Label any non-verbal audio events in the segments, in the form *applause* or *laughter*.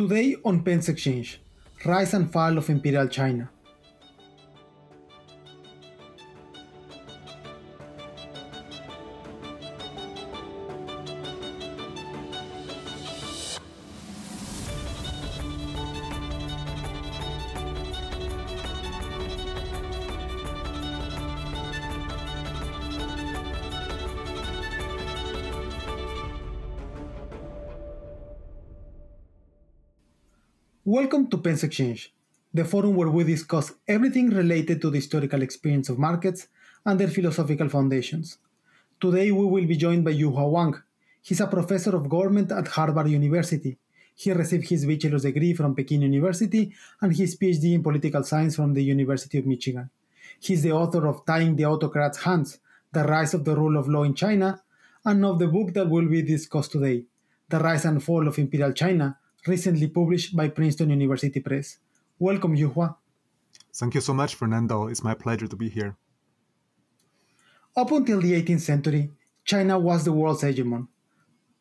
Today on Pence Exchange Rise and Fall of Imperial China. To Pence Exchange, the forum where we discuss everything related to the historical experience of markets and their philosophical foundations. Today we will be joined by Yuhua Wang. He's a professor of government at Harvard University. He received his bachelor's degree from Peking University and his PhD in political science from the University of Michigan. He's the author of Tying the Autocrat's Hands The Rise of the Rule of Law in China, and of the book that will be discussed today, The Rise and Fall of Imperial China recently published by Princeton University Press. Welcome, Yuhua. Thank you so much, Fernando. It's my pleasure to be here. Up until the 18th century, China was the world's hegemon.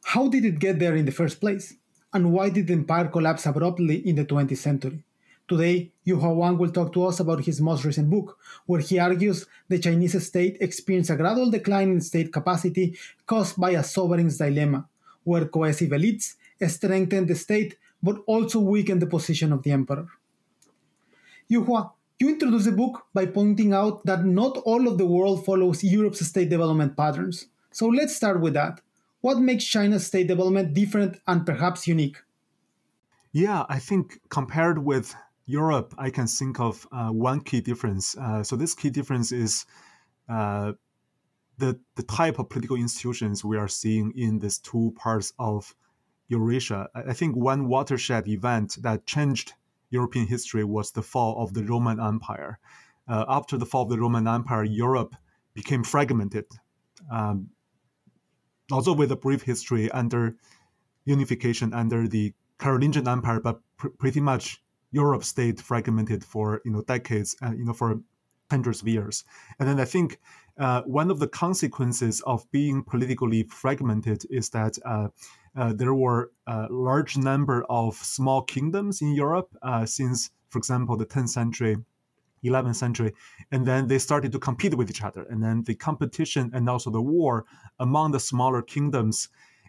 How did it get there in the first place? And why did the empire collapse abruptly in the 20th century? Today, Yuhua Wang will talk to us about his most recent book, where he argues the Chinese state experienced a gradual decline in state capacity caused by a sovereign's dilemma, where cohesive elites strengthened the state but also weaken the position of the emperor. Yuhua, you introduce the book by pointing out that not all of the world follows Europe's state development patterns. So let's start with that. What makes China's state development different and perhaps unique? Yeah, I think compared with Europe, I can think of uh, one key difference. Uh, so this key difference is uh, the the type of political institutions we are seeing in these two parts of Eurasia. I think one watershed event that changed European history was the fall of the Roman Empire. Uh, after the fall of the Roman Empire, Europe became fragmented. Um, also, with a brief history under unification under the Carolingian Empire, but pr- pretty much Europe stayed fragmented for you know decades, uh, you know for hundreds of years. And then I think uh, one of the consequences of being politically fragmented is that uh, uh, there were a large number of small kingdoms in Europe uh, since, for example, the 10th century, 11th century, and then they started to compete with each other. And then the competition and also the war among the smaller kingdoms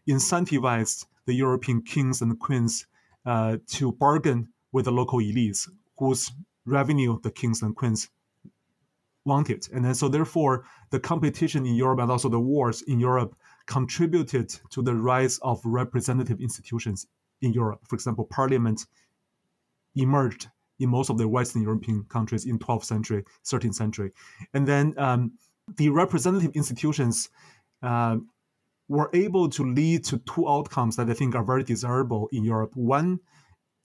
incentivized the European kings and queens uh, to bargain with the local elites, whose revenue the kings and queens wanted. And then so therefore the competition in Europe and also the wars in Europe contributed to the rise of representative institutions in Europe. For example, parliament emerged in most of the Western European countries in 12th century, 13th century. And then um, the representative institutions uh, were able to lead to two outcomes that I think are very desirable in Europe. One,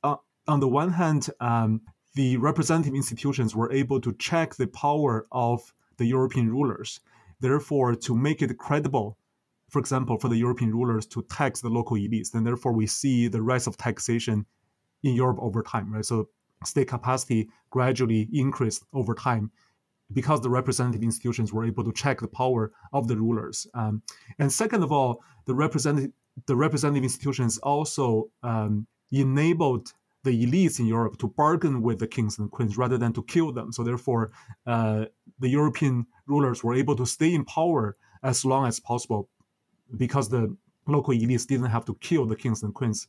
uh, on the one hand, um, the representative institutions were able to check the power of the European rulers. Therefore, to make it credible, for example, for the European rulers to tax the local elites, and therefore we see the rise of taxation in Europe over time, right? So state capacity gradually increased over time because the representative institutions were able to check the power of the rulers. Um, and second of all, the representative the representative institutions also um, enabled the elites in Europe to bargain with the kings and queens rather than to kill them. So therefore, uh, the European rulers were able to stay in power as long as possible because the local elites didn't have to kill the kings and queens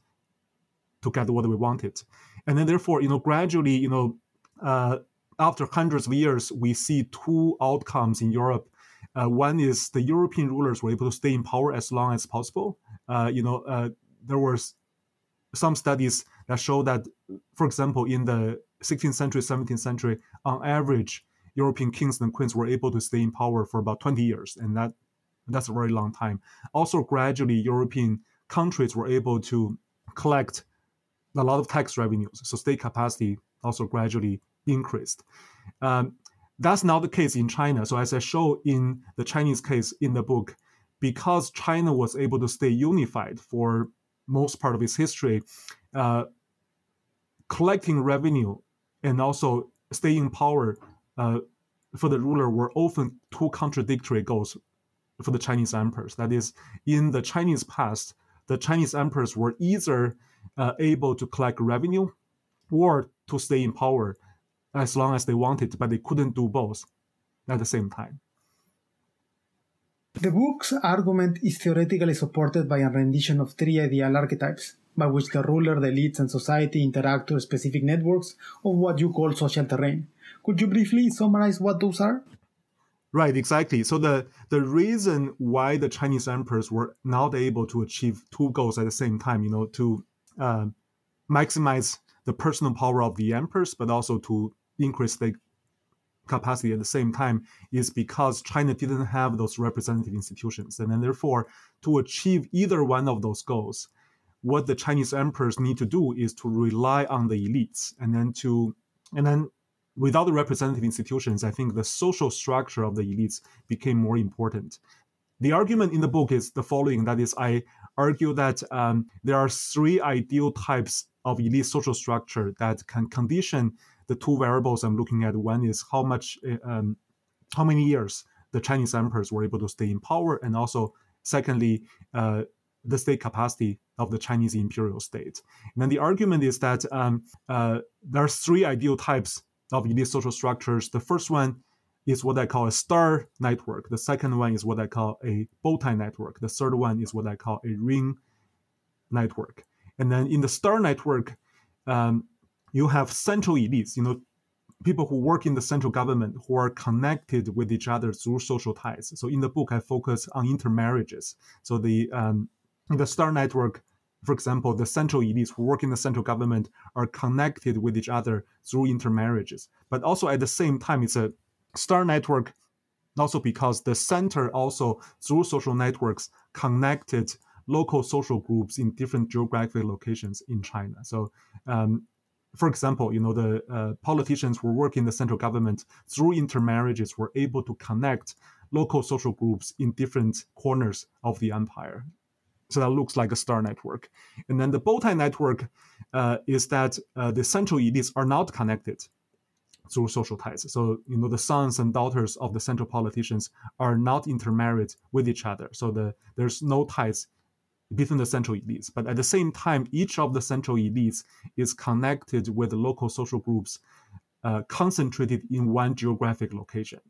to get what we wanted. And then therefore, you know, gradually, you know, uh, after hundreds of years, we see two outcomes in Europe. Uh, one is the European rulers were able to stay in power as long as possible. Uh, you know, uh, there was some studies that show that, for example, in the 16th century, 17th century, on average, European kings and queens were able to stay in power for about 20 years, and that that's a very long time. Also, gradually, European countries were able to collect a lot of tax revenues, so state capacity also gradually increased. Um, that's not the case in China. So, as I show in the Chinese case in the book, because China was able to stay unified for most part of its history, uh, collecting revenue and also staying in power uh, for the ruler were often two contradictory goals for the Chinese emperors. That is, in the Chinese past, the Chinese emperors were either uh, able to collect revenue or to stay in power as long as they wanted, but they couldn't do both at the same time. The book's argument is theoretically supported by a rendition of three ideal archetypes by which the ruler, the elites, and society interact through specific networks of what you call social terrain. Could you briefly summarize what those are? Right, exactly. So the the reason why the Chinese emperors were not able to achieve two goals at the same time, you know, to uh, maximize the personal power of the emperors, but also to increase the capacity at the same time, is because China didn't have those representative institutions, and then therefore to achieve either one of those goals, what the Chinese emperors need to do is to rely on the elites, and then to and then without the representative institutions, I think the social structure of the elites became more important. The argument in the book is the following that is, I argue that um, there are three ideal types of elite social structure that can condition the two variables I'm looking at. One is how much, uh, um, how many years the Chinese emperors were able to stay in power, and also, secondly, uh, the state capacity of the Chinese imperial state. And then the argument is that um, uh, there are three ideal types of elite social structures. The first one is what I call a star network. The second one is what I call a bow tie network. The third one is what I call a ring network. And then in the star network, um, you have central elites, you know, people who work in the central government who are connected with each other through social ties. So in the book, I focus on intermarriages. So the um, the star network, for example, the central elites who work in the central government are connected with each other through intermarriages. But also at the same time, it's a star network also because the center also through social networks connected local social groups in different geographic locations in China. So, um, for example, you know the uh, politicians who work in the central government through intermarriages were able to connect local social groups in different corners of the empire. So that looks like a star network. And then the bow tie network uh, is that uh, the central elites are not connected through social ties. So, you know, the sons and daughters of the central politicians are not intermarried with each other. So the, there's no ties between the central elites. But at the same time, each of the central elites is connected with local social groups uh, concentrated in one geographic location.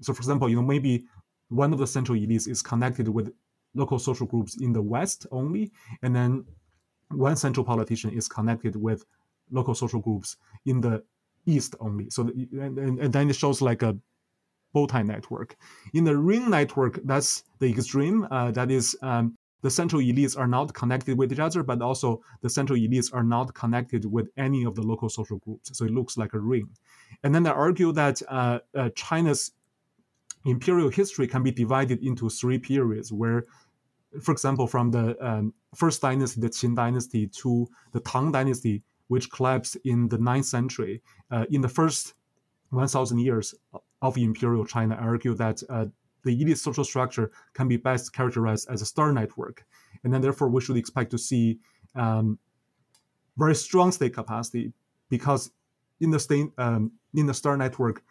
So, for example, you know, maybe one of the central elites is connected with local social groups in the West only, and then one central politician is connected with local social groups in the East only. So and, and then it shows like a bow tie network. In the ring network, that's the extreme. Uh, that is, um, the central elites are not connected with each other, but also the central elites are not connected with any of the local social groups. So it looks like a ring. And then I argue that uh, uh, China's imperial history can be divided into three periods where for example from the um, first dynasty the qin dynasty to the tang dynasty which collapsed in the 9th century uh, in the first 1000 years of imperial china I argue that uh, the elite social structure can be best characterized as a star network. And then therefore we should expect to see um, very strong state capacity because in the state um, in the star network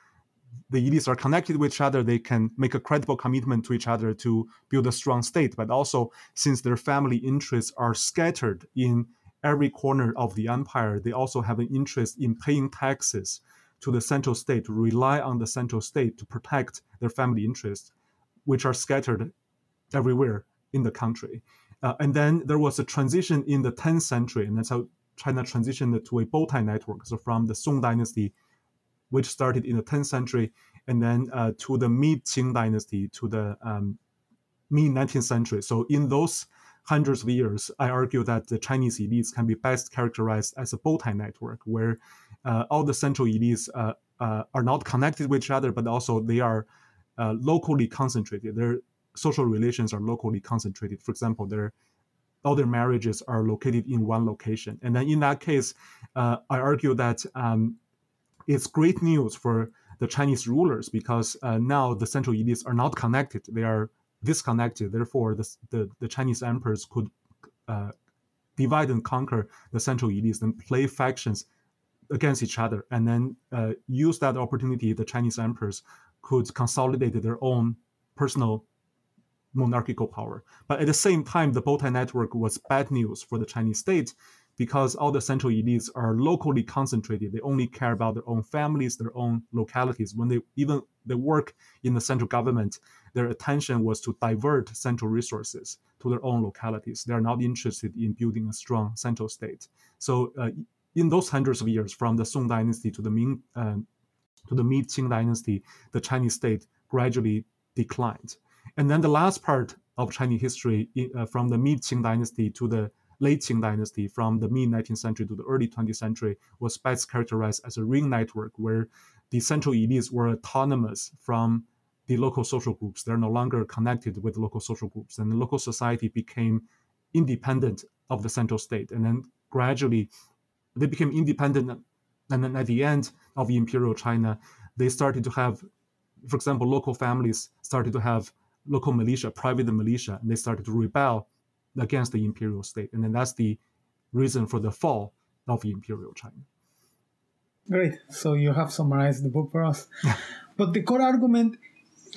the elites are connected with each other, they can make a credible commitment to each other to build a strong state. But also, since their family interests are scattered in every corner of the empire, they also have an interest in paying taxes to the central state, to rely on the central state to protect their family interests, which are scattered everywhere in the country. Uh, and then there was a transition in the 10th century, and that's how China transitioned to a bow tie network. So from the Song dynasty which started in the 10th century, and then uh, to the mid Qing dynasty, to the um, mid 19th century. So in those hundreds of years, I argue that the Chinese elites can be best characterized as a bow tie network, where uh, all the central elites uh, uh are not connected with each other, but also they are uh, locally concentrated. Their social relations are locally concentrated. For example, their all their marriages are located in one location. And then in that case, uh, I argue that um, it's great news for the Chinese rulers because uh, now the central elites are not connected; they are disconnected. Therefore, the the, the Chinese emperors could uh, divide and conquer the central elites and play factions against each other, and then uh, use that opportunity. The Chinese emperors could consolidate their own personal monarchical power. But at the same time, the bow tie network was bad news for the Chinese state because all the central elites are locally concentrated. They only care about their own families, their own localities. When they even they work in the central government, their attention was to divert central resources to their own localities. They are not interested in building a strong central state. So uh, in those hundreds of years, from the Song Dynasty to the Ming uh, to the mid Qing Dynasty, the Chinese state gradually declined. And then the last part of Chinese history, uh, from the mid Qing Dynasty to the late Qing Dynasty, from the mid 19th century to the early 20th century, was best characterized as a ring network where the central elites were autonomous from the local social groups. They're no longer connected with local social groups, and the local society became independent of the central state. And then gradually, they became independent. And then at the end of imperial China, they started to have, for example, local families started to have local militia, private militia, and they started to rebel against the imperial state. And then that's the reason for the fall of imperial China. Great. So you have summarized the book for us. *laughs* but the core argument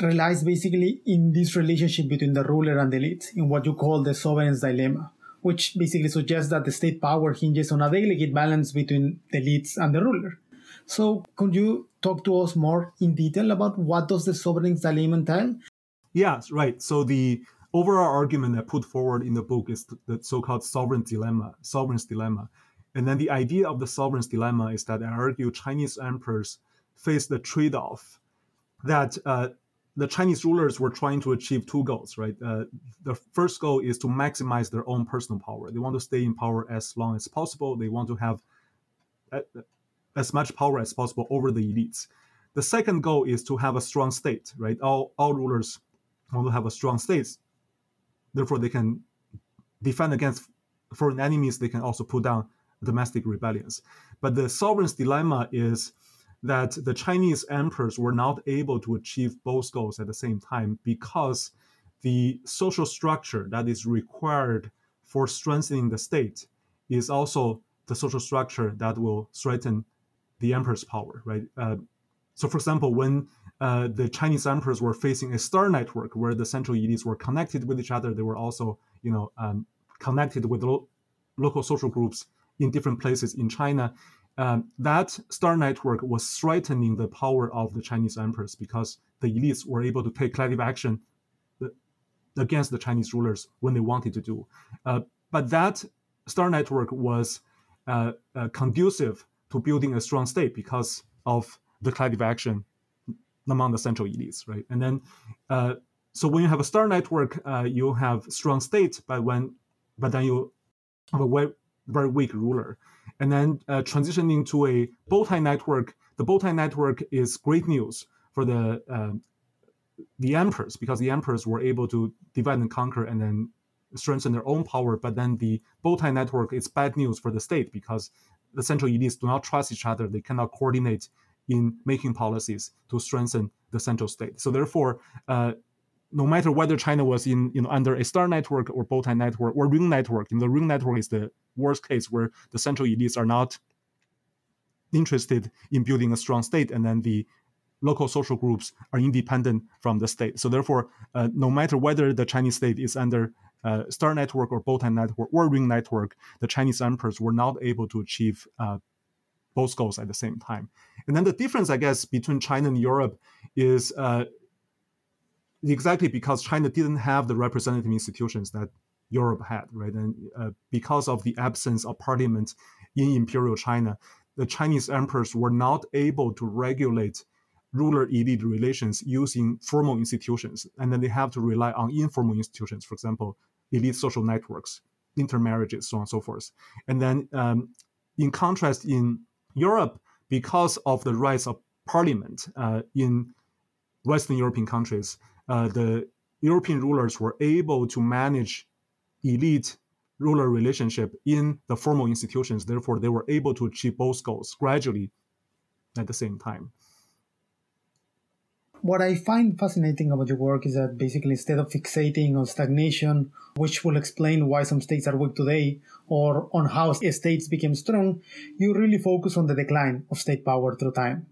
relies basically in this relationship between the ruler and the elite, in what you call the sovereign's dilemma, which basically suggests that the state power hinges on a delicate balance between the elites and the ruler. So could you talk to us more in detail about what does the sovereign's dilemma entail? Yes, right. So the overall argument I put forward in the book is the so-called sovereign dilemma, sovereign's dilemma. And then the idea of the sovereign's dilemma is that I argue Chinese emperors face the trade-off that uh, the Chinese rulers were trying to achieve two goals, right? Uh, the first goal is to maximize their own personal power. They want to stay in power as long as possible. They want to have as much power as possible over the elites. The second goal is to have a strong state, right? All, all rulers want to have a strong state. Therefore, they can defend against foreign enemies. They can also put down domestic rebellions. But the sovereign's dilemma is that the Chinese emperors were not able to achieve both goals at the same time because the social structure that is required for strengthening the state is also the social structure that will strengthen the emperor's power, right? Uh, so, for example, when uh, the Chinese emperors were facing a star network where the central elites were connected with each other, they were also, you know, um, connected with lo- local social groups in different places in China um, that star network was threatening the power of the Chinese emperors because the elites were able to take collective action uh, against the Chinese rulers when they wanted to do. Uh, but that star network was uh, uh, conducive to building a strong state because of the collective action among the central elites, right? And then, uh, so when you have a star network, uh, you have strong state, but when, but then you have a very, very weak ruler and then uh, transitioning to a bowtie network. The bowtie network is great news for the uh, the emperors because the emperors were able to divide and conquer and then strengthen their own power. But then the bowtie network is bad news for the state because the central elites do not trust each other. They cannot coordinate in making policies to strengthen the central state. So therefore, uh, no matter whether China was in you know under a star network or bowtie network or ring network, you know, the ring network is the worst case where the central elites are not interested in building a strong state, and then the local social groups are independent from the state. So therefore, uh, no matter whether the Chinese state is under uh, star network or bowtie network or ring network, the Chinese emperors were not able to achieve uh, both goals at the same time. And then the difference, I guess, between China and Europe is uh, exactly because China didn't have the representative institutions that Europe had, right? And uh, because of the absence of parliament in imperial China, the Chinese emperors were not able to regulate ruler elite relations using formal institutions. And then they have to rely on informal institutions, for example, elite social networks, intermarriages, so on and so forth. And then, um, in contrast, in Europe, because of the rise of parliament uh, in Western European countries, uh, the European rulers were able to manage elite ruler relationship in the formal institutions. Therefore, they were able to achieve both goals gradually at the same time. What I find fascinating about your work is that basically instead of fixating on stagnation, which will explain why some states are weak today, or on how states became strong, you really focus on the decline of state power through time.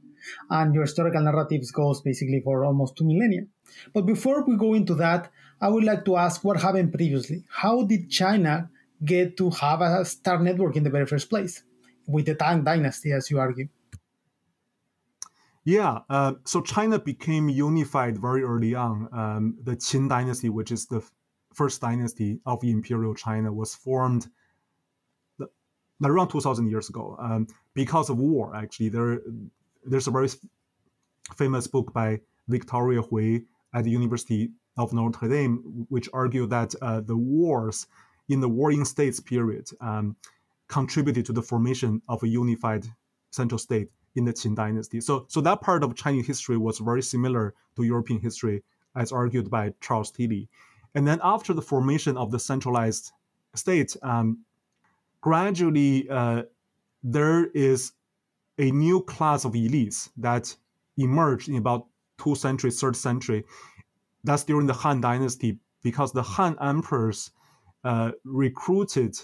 And your historical narratives goes basically for almost two millennia. But before we go into that, I would like to ask what happened previously. How did China get to have a star network in the very first place with the Tang Dynasty, as you argue? Yeah, uh, so China became unified very early on. Um, the Qin dynasty, which is the first dynasty of imperial China, was formed around 2,000 years ago um, because of war. Actually, there there's a very famous book by Victoria Hui at the University of Notre Dame, which argued that uh, the wars in the warring states period um, contributed to the formation of a unified central state in the Qin dynasty. So, so that part of Chinese history was very similar to European history, as argued by Charles Tilly. And then after the formation of the centralized state, um, gradually uh, there is a new class of elites that emerged in about two century, third century. That's during the Han Dynasty, because the Han emperors uh, recruited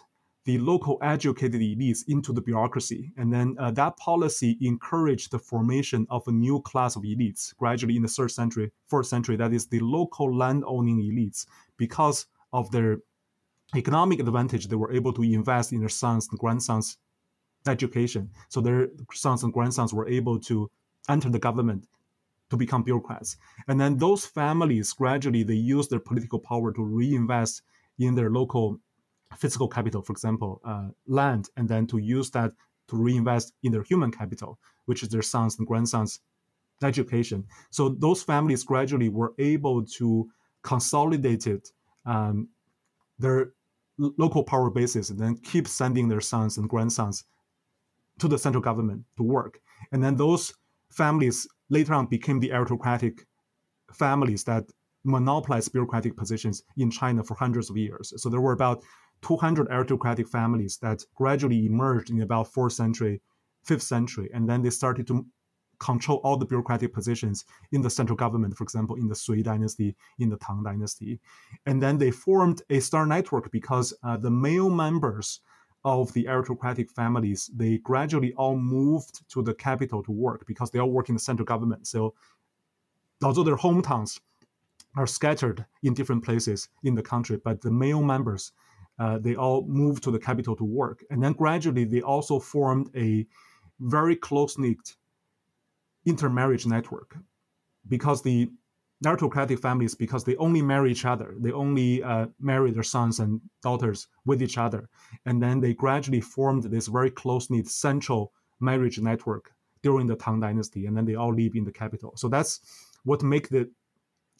the local educated elites into the bureaucracy. And then uh, that policy encouraged the formation of a new class of elites gradually in the third century, fourth century, that is the local land owning elites. Because of their economic advantage, they were able to invest in their sons and grandsons' education. So their sons and grandsons were able to enter the government to become bureaucrats. And then those families gradually they use their political power to reinvest in their local physical capital, for example, uh, land, and then to use that to reinvest in their human capital, which is their sons and grandsons' education. So those families gradually were able to consolidate it, um, their local power bases, and then keep sending their sons and grandsons to the central government to work. And then those families later on became the aristocratic families that monopolized bureaucratic positions in China for hundreds of years. So there were about 200 aristocratic families that gradually emerged in about 4th century, 5th century, and then they started to control all the bureaucratic positions in the central government, for example, in the Sui dynasty, in the Tang dynasty. And then they formed a star network because uh, the male members of the aristocratic families, they gradually all moved to the capital to work because they all work in the central government. So although their hometowns are scattered in different places in the country, but the male members, uh, they all moved to the capital to work. And then gradually they also formed a very close-knit intermarriage network because the aristocratic families because they only marry each other. They only uh, marry their sons and daughters with each other. And then they gradually formed this very close knit central marriage network during the Tang Dynasty. And then they all live in the capital. So that's what makes it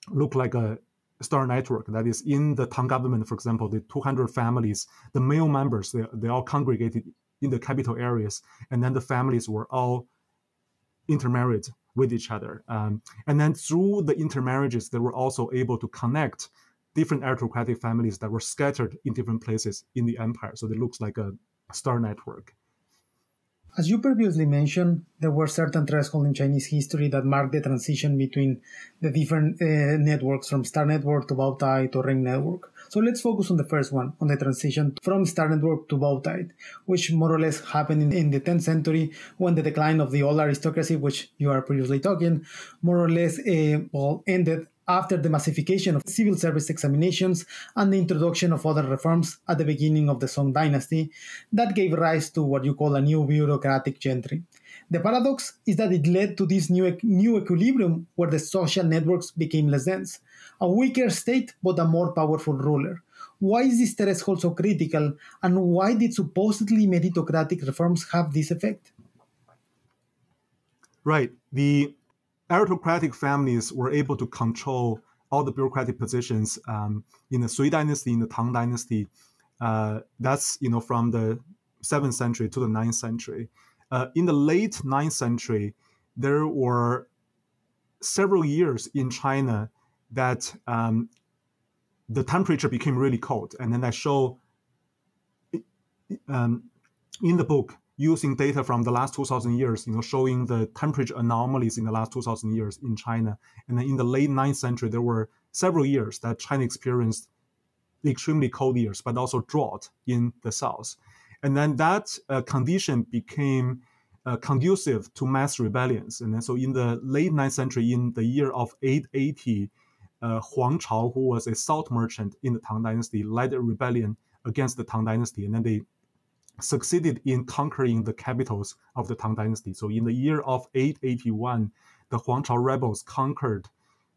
look like a star network. That is in the Tang government, for example, the 200 families, the male members, they, they all congregated in the capital areas. And then the families were all intermarried with each other. Um, and then through the intermarriages, they were also able to connect different aristocratic families that were scattered in different places in the empire. So it looks like a star network. As you previously mentioned, there were certain thresholds in Chinese history that marked the transition between the different uh, networks from Star Network to bow tie to Ring Network. So let's focus on the first one, on the transition from Star Network to bow tie, which more or less happened in, in, the 10th century when the decline of the old aristocracy, which you are previously talking, more or less uh, well, ended after the massification of civil service examinations and the introduction of other reforms at the beginning of the Song dynasty that gave rise to what you call a new bureaucratic gentry. The paradox is that it led to this new, new equilibrium where the social networks became less dense, a weaker state but a more powerful ruler. Why is this threshold so critical, and why did supposedly meritocratic reforms have this effect? Right. The aristocratic families were able to control all the bureaucratic positions um, in the Sui dynasty, in the Tang dynasty. Uh, that's you know from the seventh century to the ninth century. Uh, in the late ninth century, there were several years in China that um, the temperature became really cold, and then I show um, in the book using data from the last 2,000 years, you know, showing the temperature anomalies in the last 2,000 years in China. And then in the late 9th century, there were several years that China experienced extremely cold years, but also drought in the south. And then that uh, condition became uh, conducive to mass rebellions. And then so in the late 9th century, in the year of 880, uh, Huang Chao, who was a salt merchant in the Tang Dynasty, led a rebellion against the Tang Dynasty, and then they succeeded in conquering the capitals of the Tang Dynasty. So in the year of 881, the Huang Chao rebels conquered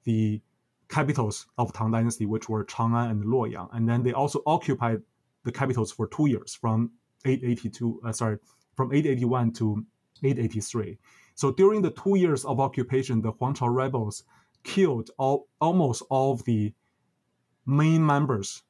the capitals of Tang Dynasty, which were Chang'an and Luoyang, and then they also occupied the capitals for two years, from 882, uh, sorry, from 881 to 883. So during the two years of occupation, the Huang Chao rebels killed all, almost all of the main members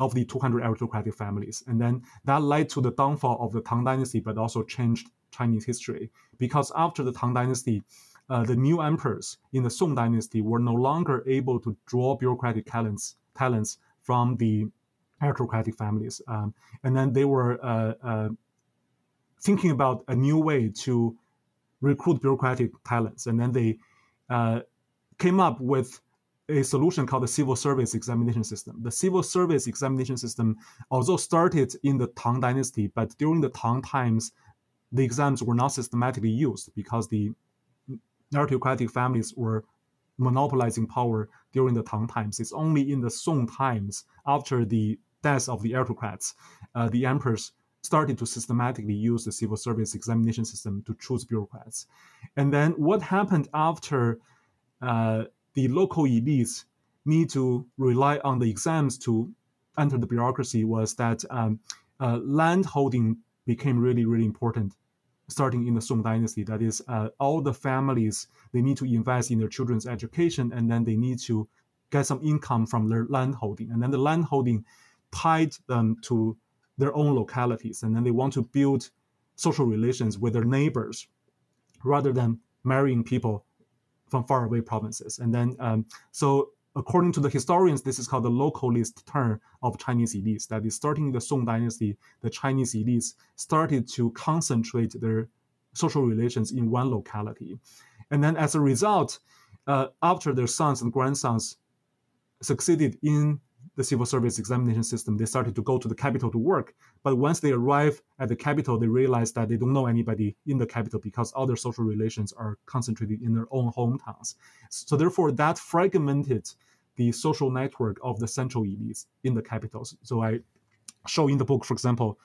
of the 200 aristocratic families. And then that led to the downfall of the Tang Dynasty, but also changed Chinese history. Because after the Tang Dynasty, uh, the new emperors in the Song Dynasty were no longer able to draw bureaucratic talents, talents from the aristocratic families. Um, and then they were uh, uh, thinking about a new way to recruit bureaucratic talents. And then they uh, came up with a solution called the civil service examination system. The civil service examination system also started in the Tang Dynasty, but during the Tang times, the exams were not systematically used because the aristocratic families were monopolizing power during the Tang times. It's only in the Song times, after the death of the aristocrats, uh, the emperors started to systematically use the civil service examination system to choose bureaucrats. And then what happened after uh, the local elites need to rely on the exams to enter the bureaucracy was that um, uh, land holding became really, really important starting in the Song Dynasty. That is, uh, all the families they need to invest in their children's education, and then they need to get some income from their land holding, and then the land holding tied them to their own localities, and then they want to build social relations with their neighbors rather than marrying people from faraway provinces. And then, um, so according to the historians, this is called the localist turn of Chinese elites. That is, starting the Song Dynasty, the Chinese elites started to concentrate their social relations in one locality. And then, as a result, uh, after their sons and grandsons succeeded in the civil service examination system, they started to go to the capital to work. But once they arrive at the capital, they realize that they don't know anybody in the capital because all their social relations are concentrated in their own hometowns. So therefore, that fragmented the social network of the central elites in the capitals. So I show in the book, for example,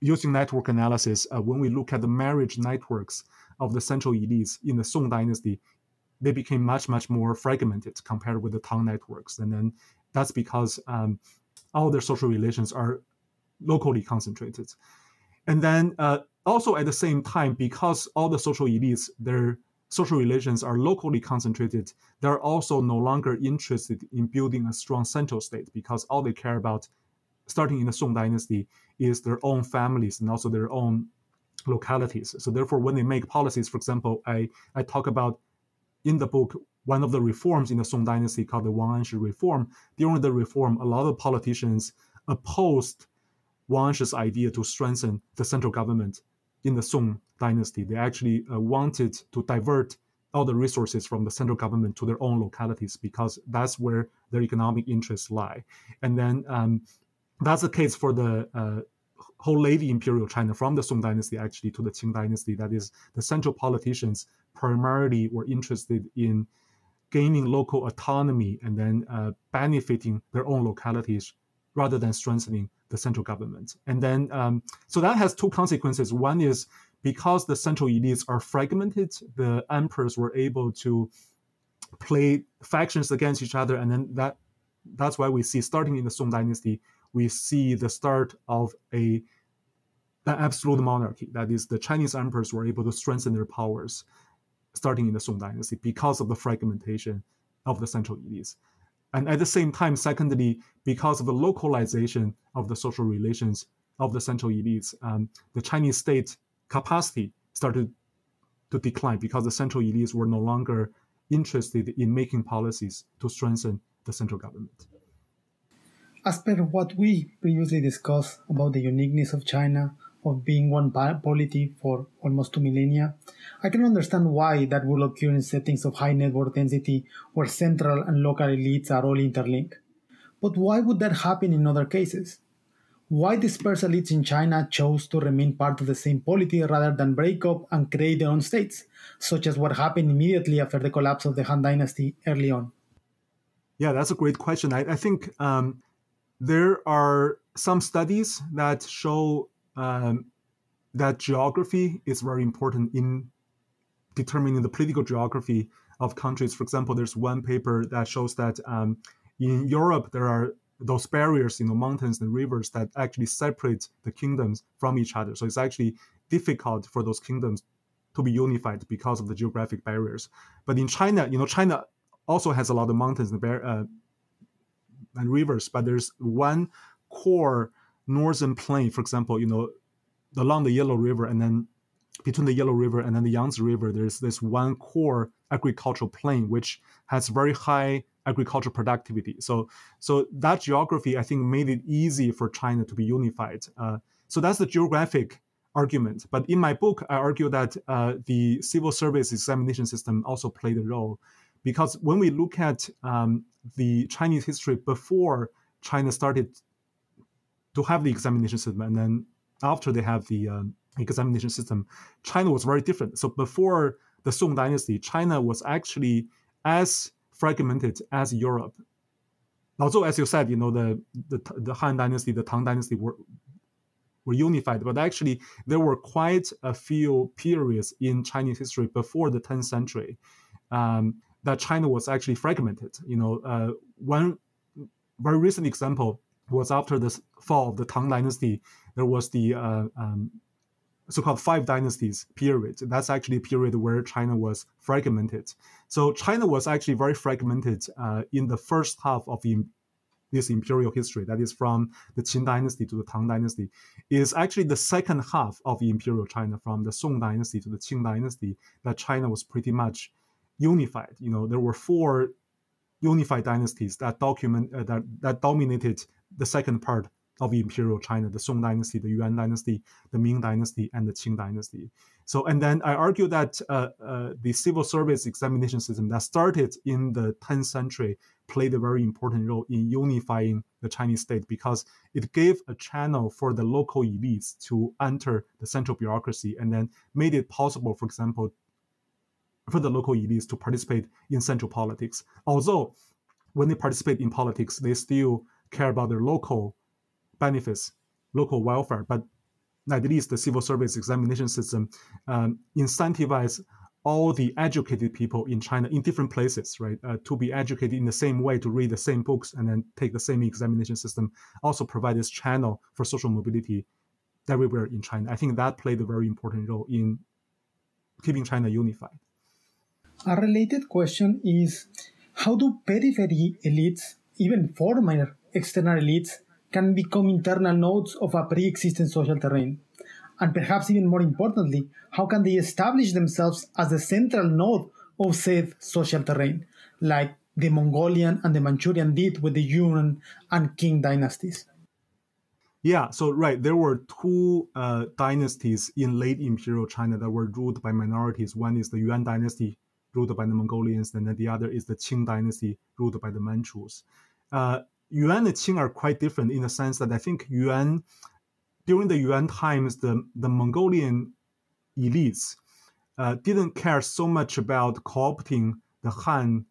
using network analysis, uh, when we look at the marriage networks of the central elites in the Song dynasty, they became much, much more fragmented compared with the Tang networks. And then that's because um, all their social relations are locally concentrated. And then uh, also at the same time, because all the social elites, their social relations are locally concentrated, they're also no longer interested in building a strong central state because all they care about, starting in the Song dynasty, is their own families and also their own localities. So therefore, when they make policies, for example, I, I talk about in the book one of the reforms in the Song dynasty called the Wang Anshi reform. During the reform, a lot of politicians opposed Wang Anshi's idea to strengthen the central government in the Song dynasty. They actually uh, wanted to divert all the resources from the central government to their own localities because that's where their economic interests lie. And then um, that's the case for the uh, whole late imperial China from the Song dynasty actually to the Qing dynasty. That is, the central politicians primarily were interested in gaining local autonomy and then uh, benefiting their own localities rather than strengthening the central government. And then, um, so that has two consequences. One is because the central elites are fragmented, the emperors were able to play factions against each other, and then that that's why we see starting in the Song dynasty, we see the start of a an absolute monarchy. That is, the Chinese emperors were able to strengthen their powers starting in the Song dynasty because of the fragmentation of the central elites. And at the same time, secondly, because of the localization of the social relations of the central elites, um, the Chinese state capacity started to decline because the central elites were no longer interested in making policies to strengthen the central government. As per what we previously discussed about the uniqueness of China, of being one polity for almost two millennia, I can understand why that will occur in settings of high network density where central and local elites are all interlinked. But why would that happen in other cases? Why dispersed elites in China chose to remain part of the same polity rather than break up and create their own states, such as what happened immediately after the collapse of the Han Dynasty early on? Yeah, that's a great question. I, I think um, there are some studies that show um, that geography is very important in determining the political geography of countries. For example, there's one paper that shows that um, in Europe there are those barriers, you know, mountains and rivers that actually separate the kingdoms from each other. So it's actually difficult for those kingdoms to be unified because of the geographic barriers. But in China, you know, China also has a lot of mountains and, uh, and rivers, but there's one core northern plain, for example, you know, along the Yellow River and then between the Yellow River and then the Yangtze River, there's this one core agricultural plain which has very high agricultural productivity. So, so that geography, I think, made it easy for China to be unified. Uh, so that's the geographic argument. But in my book, I argue that uh, the civil service examination system also played a role, because when we look at um, the Chinese history before China started to have the examination system, and then after they have the um, examination system, China was very different. So before the Song Dynasty, China was actually as fragmented as Europe. Although, as you said, you know the the, the Han Dynasty, the Tang Dynasty were were unified, but actually there were quite a few periods in Chinese history before the 10th century um, that China was actually fragmented. You know, uh, one very recent example was after the fall of the Tang Dynasty. There was the uh, um, so-called five dynasties period. That's actually a period where China was fragmented. So China was actually very fragmented uh, in the first half of the, this imperial history. That is from the Qin dynasty to the Tang dynasty. Is actually the second half of imperial China, from the Song dynasty to the Qing dynasty, that China was pretty much unified. You know, there were four unified dynasties that document uh, that that dominated the second part of imperial China, the Song dynasty, the Yuan dynasty, the Ming dynasty, and the Qing dynasty. So, and then I argue that uh, uh, the civil service examination system that started in the 10th century played a very important role in unifying the Chinese state because it gave a channel for the local elites to enter the central bureaucracy and then made it possible, for example, for the local elites to participate in central politics. Although when they participate in politics, they still care about their local benefits, local welfare, but at least the civil service examination system um, incentivize all the educated people in China in different places, right, uh, to be educated in the same way, to read the same books and then take the same examination system, also provide this channel for social mobility everywhere in China. I think that played a very important role in keeping China unified. A related question is how do periphery elites, even former external elites, can become internal nodes of a pre existing social terrain? And perhaps even more importantly, how can they establish themselves as the central node of said social terrain, like the Mongolian and the Manchurian did with the Yuan and Qing dynasties? Yeah, so right, there were two uh, dynasties in late imperial China that were ruled by minorities. One is the Yuan dynasty, ruled by the Mongolians, and then the other is the Qing dynasty, ruled by the Manchus. Uh, Yuan and Qing are quite different in the sense that I think Yuan, during the Yuan times, the, the Mongolian elites uh, didn't care so much about co-opting the Han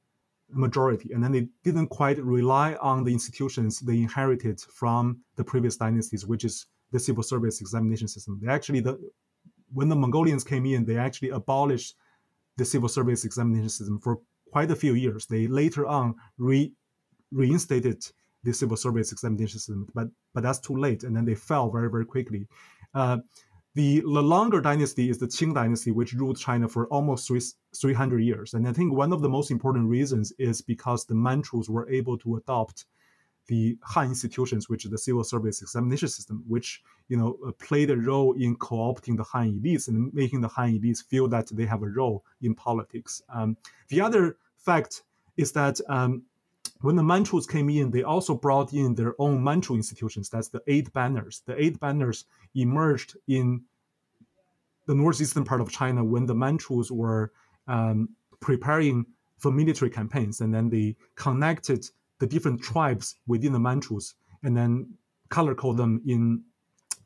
majority, and then they didn't quite rely on the institutions they inherited from the previous dynasties, which is the civil service examination system. They actually, the, when the Mongolians came in, they actually abolished the civil service examination system for quite a few years. They later on re, reinstated the civil service examination system, but but that's too late, and then they fell very very quickly. Uh, the, the longer dynasty is the Qing dynasty, which ruled China for almost three, 300 years. And I think one of the most important reasons is because the Manchus were able to adopt the Han institutions, which is the civil service examination system, which you know uh, played a role in co-opting the Han elites and making the Han elites feel that they have a role in politics. Um, the other fact is that um, when the Manchus came in, they also brought in their own Manchu institutions. That's the eight banners. The eight banners emerged in the northeastern part of China when the Manchus were um, preparing for military campaigns, and then they connected the different tribes within the Manchus, and then color code them in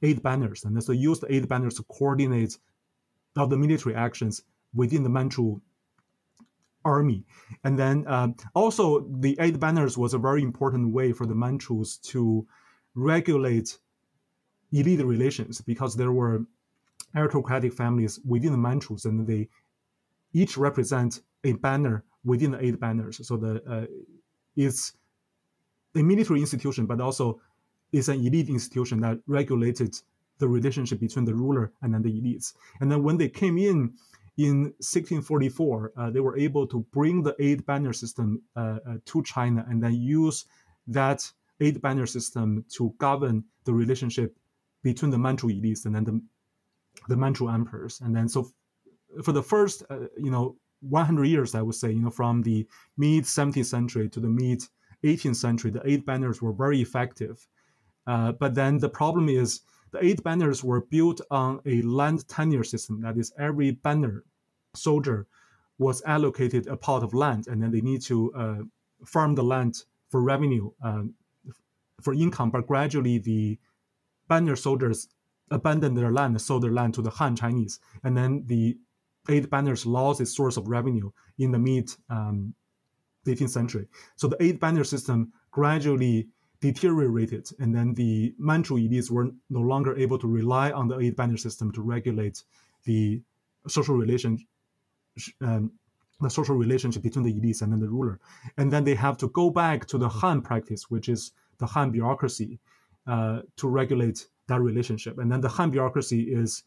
eight banners, and then so used the eight banners to coordinate all the military actions within the Manchu army. And then um, also the eight banners was a very important way for the Manchus to regulate elite relations because there were aristocratic families within the Manchus, and they each represent a banner within the eight banners. So the uh, it's a military institution, but also it's an elite institution that regulated the relationship between the ruler and then the elites. And then when they came in in 1644, uh, they were able to bring the eight banner system uh, uh, to China and then use that eight banner system to govern the relationship between the Manchu elites and then the, the Manchu emperors. And then so for the first, uh, you know, 100 years, I would say, you know, from the mid 17th century to the mid 18th century, the eight banners were very effective. Uh, but then the problem is the eight banners were built on a land tenure system. That is, every banner soldier was allocated a plot of land, and then they need to uh, farm the land for revenue, uh, for income. But gradually, the banner soldiers abandoned their land, sold their land to the Han Chinese, and then the eight banners lost its source of revenue in the mid um, 18th century. So the eight banner system gradually deteriorated, and then the Manchu elites were no longer able to rely on the eight banner system to regulate the social relation, um, the social relationship between the elites and then the ruler, and then they have to go back to the Han practice, which is the Han bureaucracy, uh, to regulate that relationship, and then the Han bureaucracy is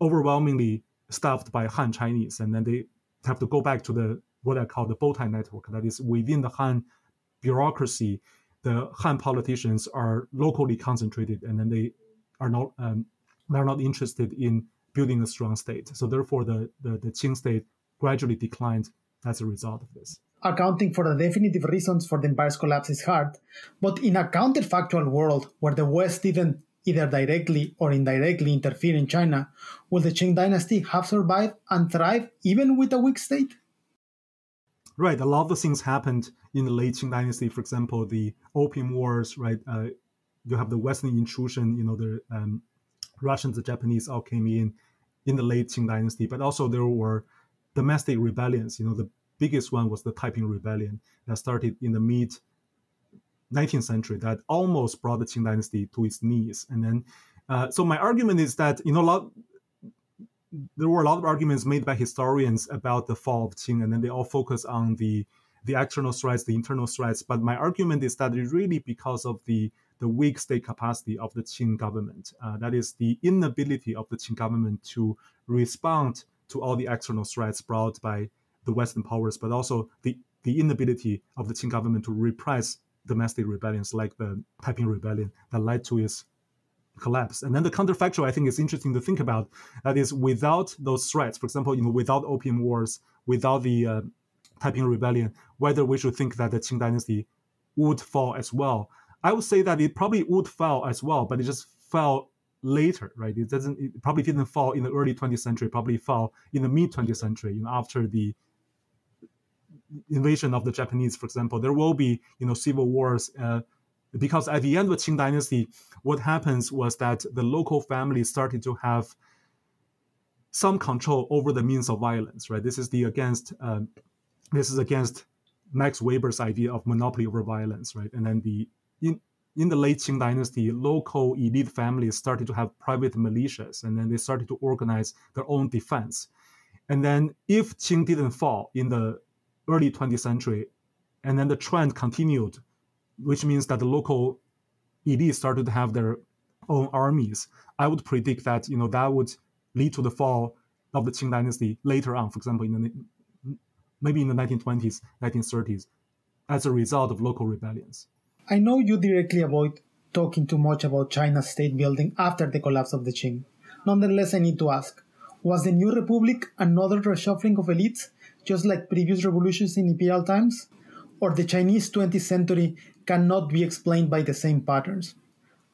overwhelmingly staffed by Han Chinese, and then they have to go back to the what I call the bowtie network. That is within the Han bureaucracy, the Han politicians are locally concentrated, and then they are not um, they're not interested in building a strong state. So therefore, the, the the Qing state gradually declined as a result of this. Accounting for the definitive reasons for the empire's collapse is hard, but in a counterfactual world where the West didn't either directly or indirectly interfere in China, will the Qing dynasty have survived and thrive even with a weak state? Right, a lot of the things happened in the late Qing dynasty. For example, the Opium Wars. Right, uh, you have the Western intrusion. You know, the um, Russians, the Japanese all came in in the late Qing dynasty. But also there were domestic rebellions. You know, the biggest one was the Taiping Rebellion that started in the mid 19th century that almost brought the Qing dynasty to its knees. And then, uh, so my argument is that you know a lot. There were a lot of arguments made by historians about the fall of Qing, and then they all focus on the the external threats, the internal threats. But my argument is that it's really because of the the weak state capacity of the Qing government. Uh, that is the inability of the Qing government to respond to all the external threats brought by the Western powers, but also the the inability of the Qing government to repress domestic rebellions like the Taiping Rebellion that led to its collapse. And then the counterfactual, I think, is interesting to think about. That is, without those threats, for example, you know, without Opium Wars, without the uh, Taiping Rebellion, whether we should think that the Qing Dynasty would fall as well. I would say that it probably would fall as well, but it just fell later, right? It doesn't. It probably didn't fall in the early 20th century. Probably fell in the mid 20th century, you know, after the invasion of the Japanese, for example, there will be you know civil wars. Uh, because at the end of the Qing dynasty, what happens was that the local families started to have some control over the means of violence. Right. This is the against. Uh, this is against Max Weber's idea of monopoly over violence. Right. And then the in in the late Qing dynasty, local elite families started to have private militias, and then they started to organize their own defense. And then, if Qing didn't fall in the early 20th century, and then the trend continued, which means that the local elites started to have their own armies. I would predict that you know that would lead to the fall of the Qing dynasty later on. For example, in the maybe in the 1920s, 1930s, as a result of local rebellions. I know you directly avoid talking too much about China's state building after the collapse of the Qing. Nonetheless, I need to ask was the new republic another reshuffling of elites just like previous revolutions in imperial times? Or the Chinese 20th century cannot be explained by the same patterns?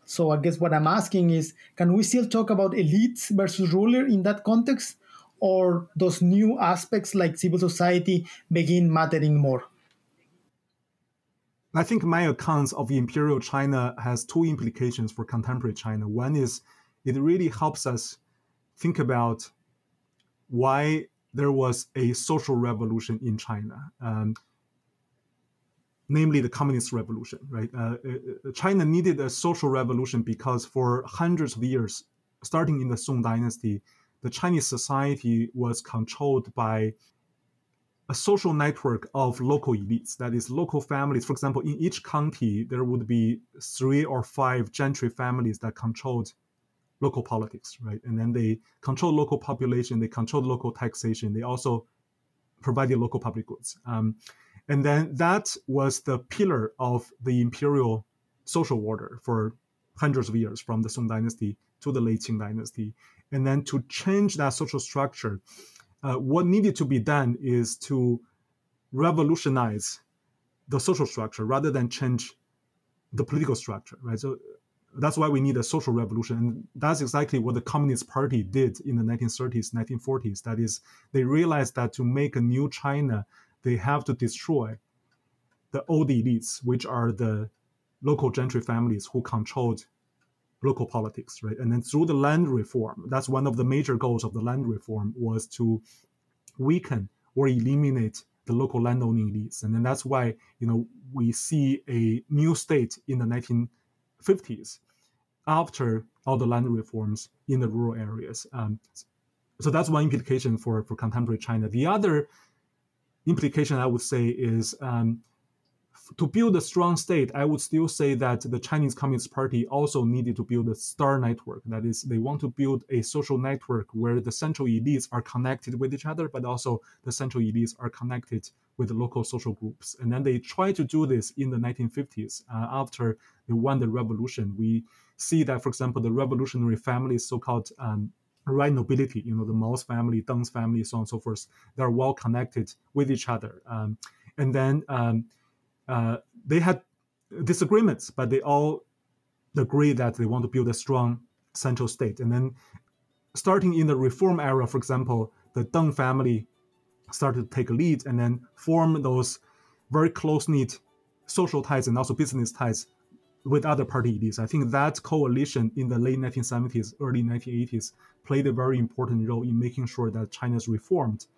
So I guess what I'm asking is can we still talk about elites versus ruler in that context? Or those new aspects like civil society begin mattering more? I think my accounts of imperial China has two implications for contemporary China. One is it really helps us think about why there was a social revolution in China. Um, namely the communist revolution. Right, uh, uh, China needed a social revolution because for hundreds of years, starting in the Song Dynasty, the Chinese society was controlled by a social network of local elites, that is, local families. For example, in each county, there would be three or five gentry families that controlled local politics, right? And then they control local population, they control local taxation, they also provided local public goods. Um, and then that was the pillar of the imperial social order for hundreds of years, from the Song Dynasty to the late Qing Dynasty. And then to change that social structure, uh, what needed to be done is to revolutionize the social structure rather than change the political structure, right? So that's why we need a social revolution. And that's exactly what the Communist Party did in the 1930s, 1940s. That is, they realized that to make a new China, they have to destroy the old elites, which are the local gentry families who controlled local politics, right? And then through the land reform, that's one of the major goals of the land reform was to weaken or eliminate the local landowning elites. And then that's why, you know, we see a new state in the 1950s after all the land reforms in the rural areas. Um, so that's one implication for, for contemporary China. The other implication I would say is um, to build a strong state, I would still say that the Chinese Communist Party also needed to build a star network. That is, they want to build a social network where the central elites are connected with each other, but also the central elites are connected with local social groups. And then they try to do this in the 1950s uh, after they won the revolution. We see that, for example, the revolutionary families, so-called um, right nobility, you know, the Mao's family, Deng's family, so on and so forth, they're well connected with each other. Um, and then um, uh, they had disagreements, but they all agree that they want to build a strong central state. And then, starting in the reform era, for example, the Deng family started to take a lead and then form those very close knit social ties and also business ties with other party elites. I think that coalition in the late 1970s, early 1980s played a very important role in making sure that China's reforms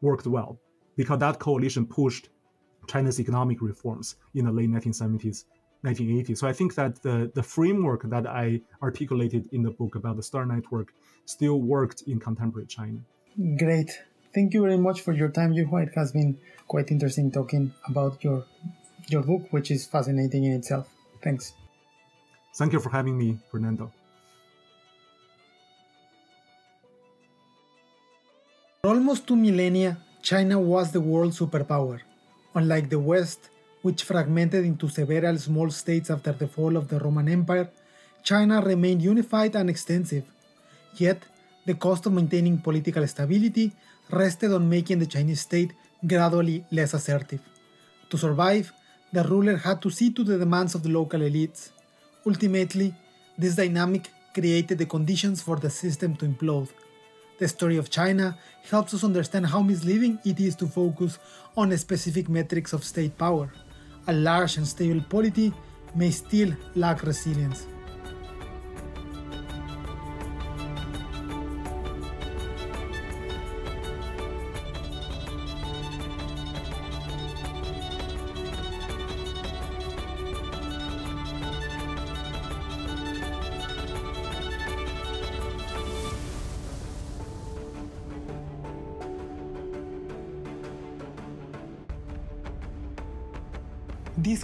worked well because that coalition pushed China's economic reforms in the late 1970s, 1980s. So I think that the, the framework that I articulated in the book about the Star Network still worked in contemporary China. Great. Thank you very much for your time, Yuhua. It has been quite interesting talking about your your book, which is fascinating in itself. Thanks. Thank you for having me, Fernando. For almost two millennia, China was the world superpower. Unlike the West, which fragmented into several small states after the fall of the Roman Empire, China remained unified and extensive. Yet, the cost of maintaining political stability rested on making the Chinese state gradually less assertive. To survive, the ruler had to see to the demands of the local elites. Ultimately, this dynamic created the conditions for the system to implode. The story of China helps us understand how misleading it is to focus on specific metrics of state power. A large and stable polity may still lack resilience.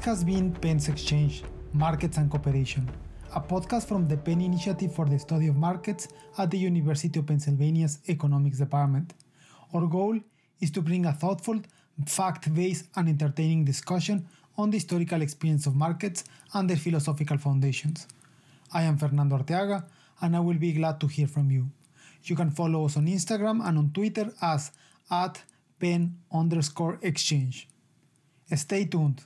Has been Penn's Exchange, Markets and Cooperation, a podcast from the Penn Initiative for the Study of Markets at the University of Pennsylvania's Economics Department. Our goal is to bring a thoughtful, fact based, and entertaining discussion on the historical experience of markets and their philosophical foundations. I am Fernando Arteaga, and I will be glad to hear from you. You can follow us on Instagram and on Twitter as at pen underscore exchange. Stay tuned.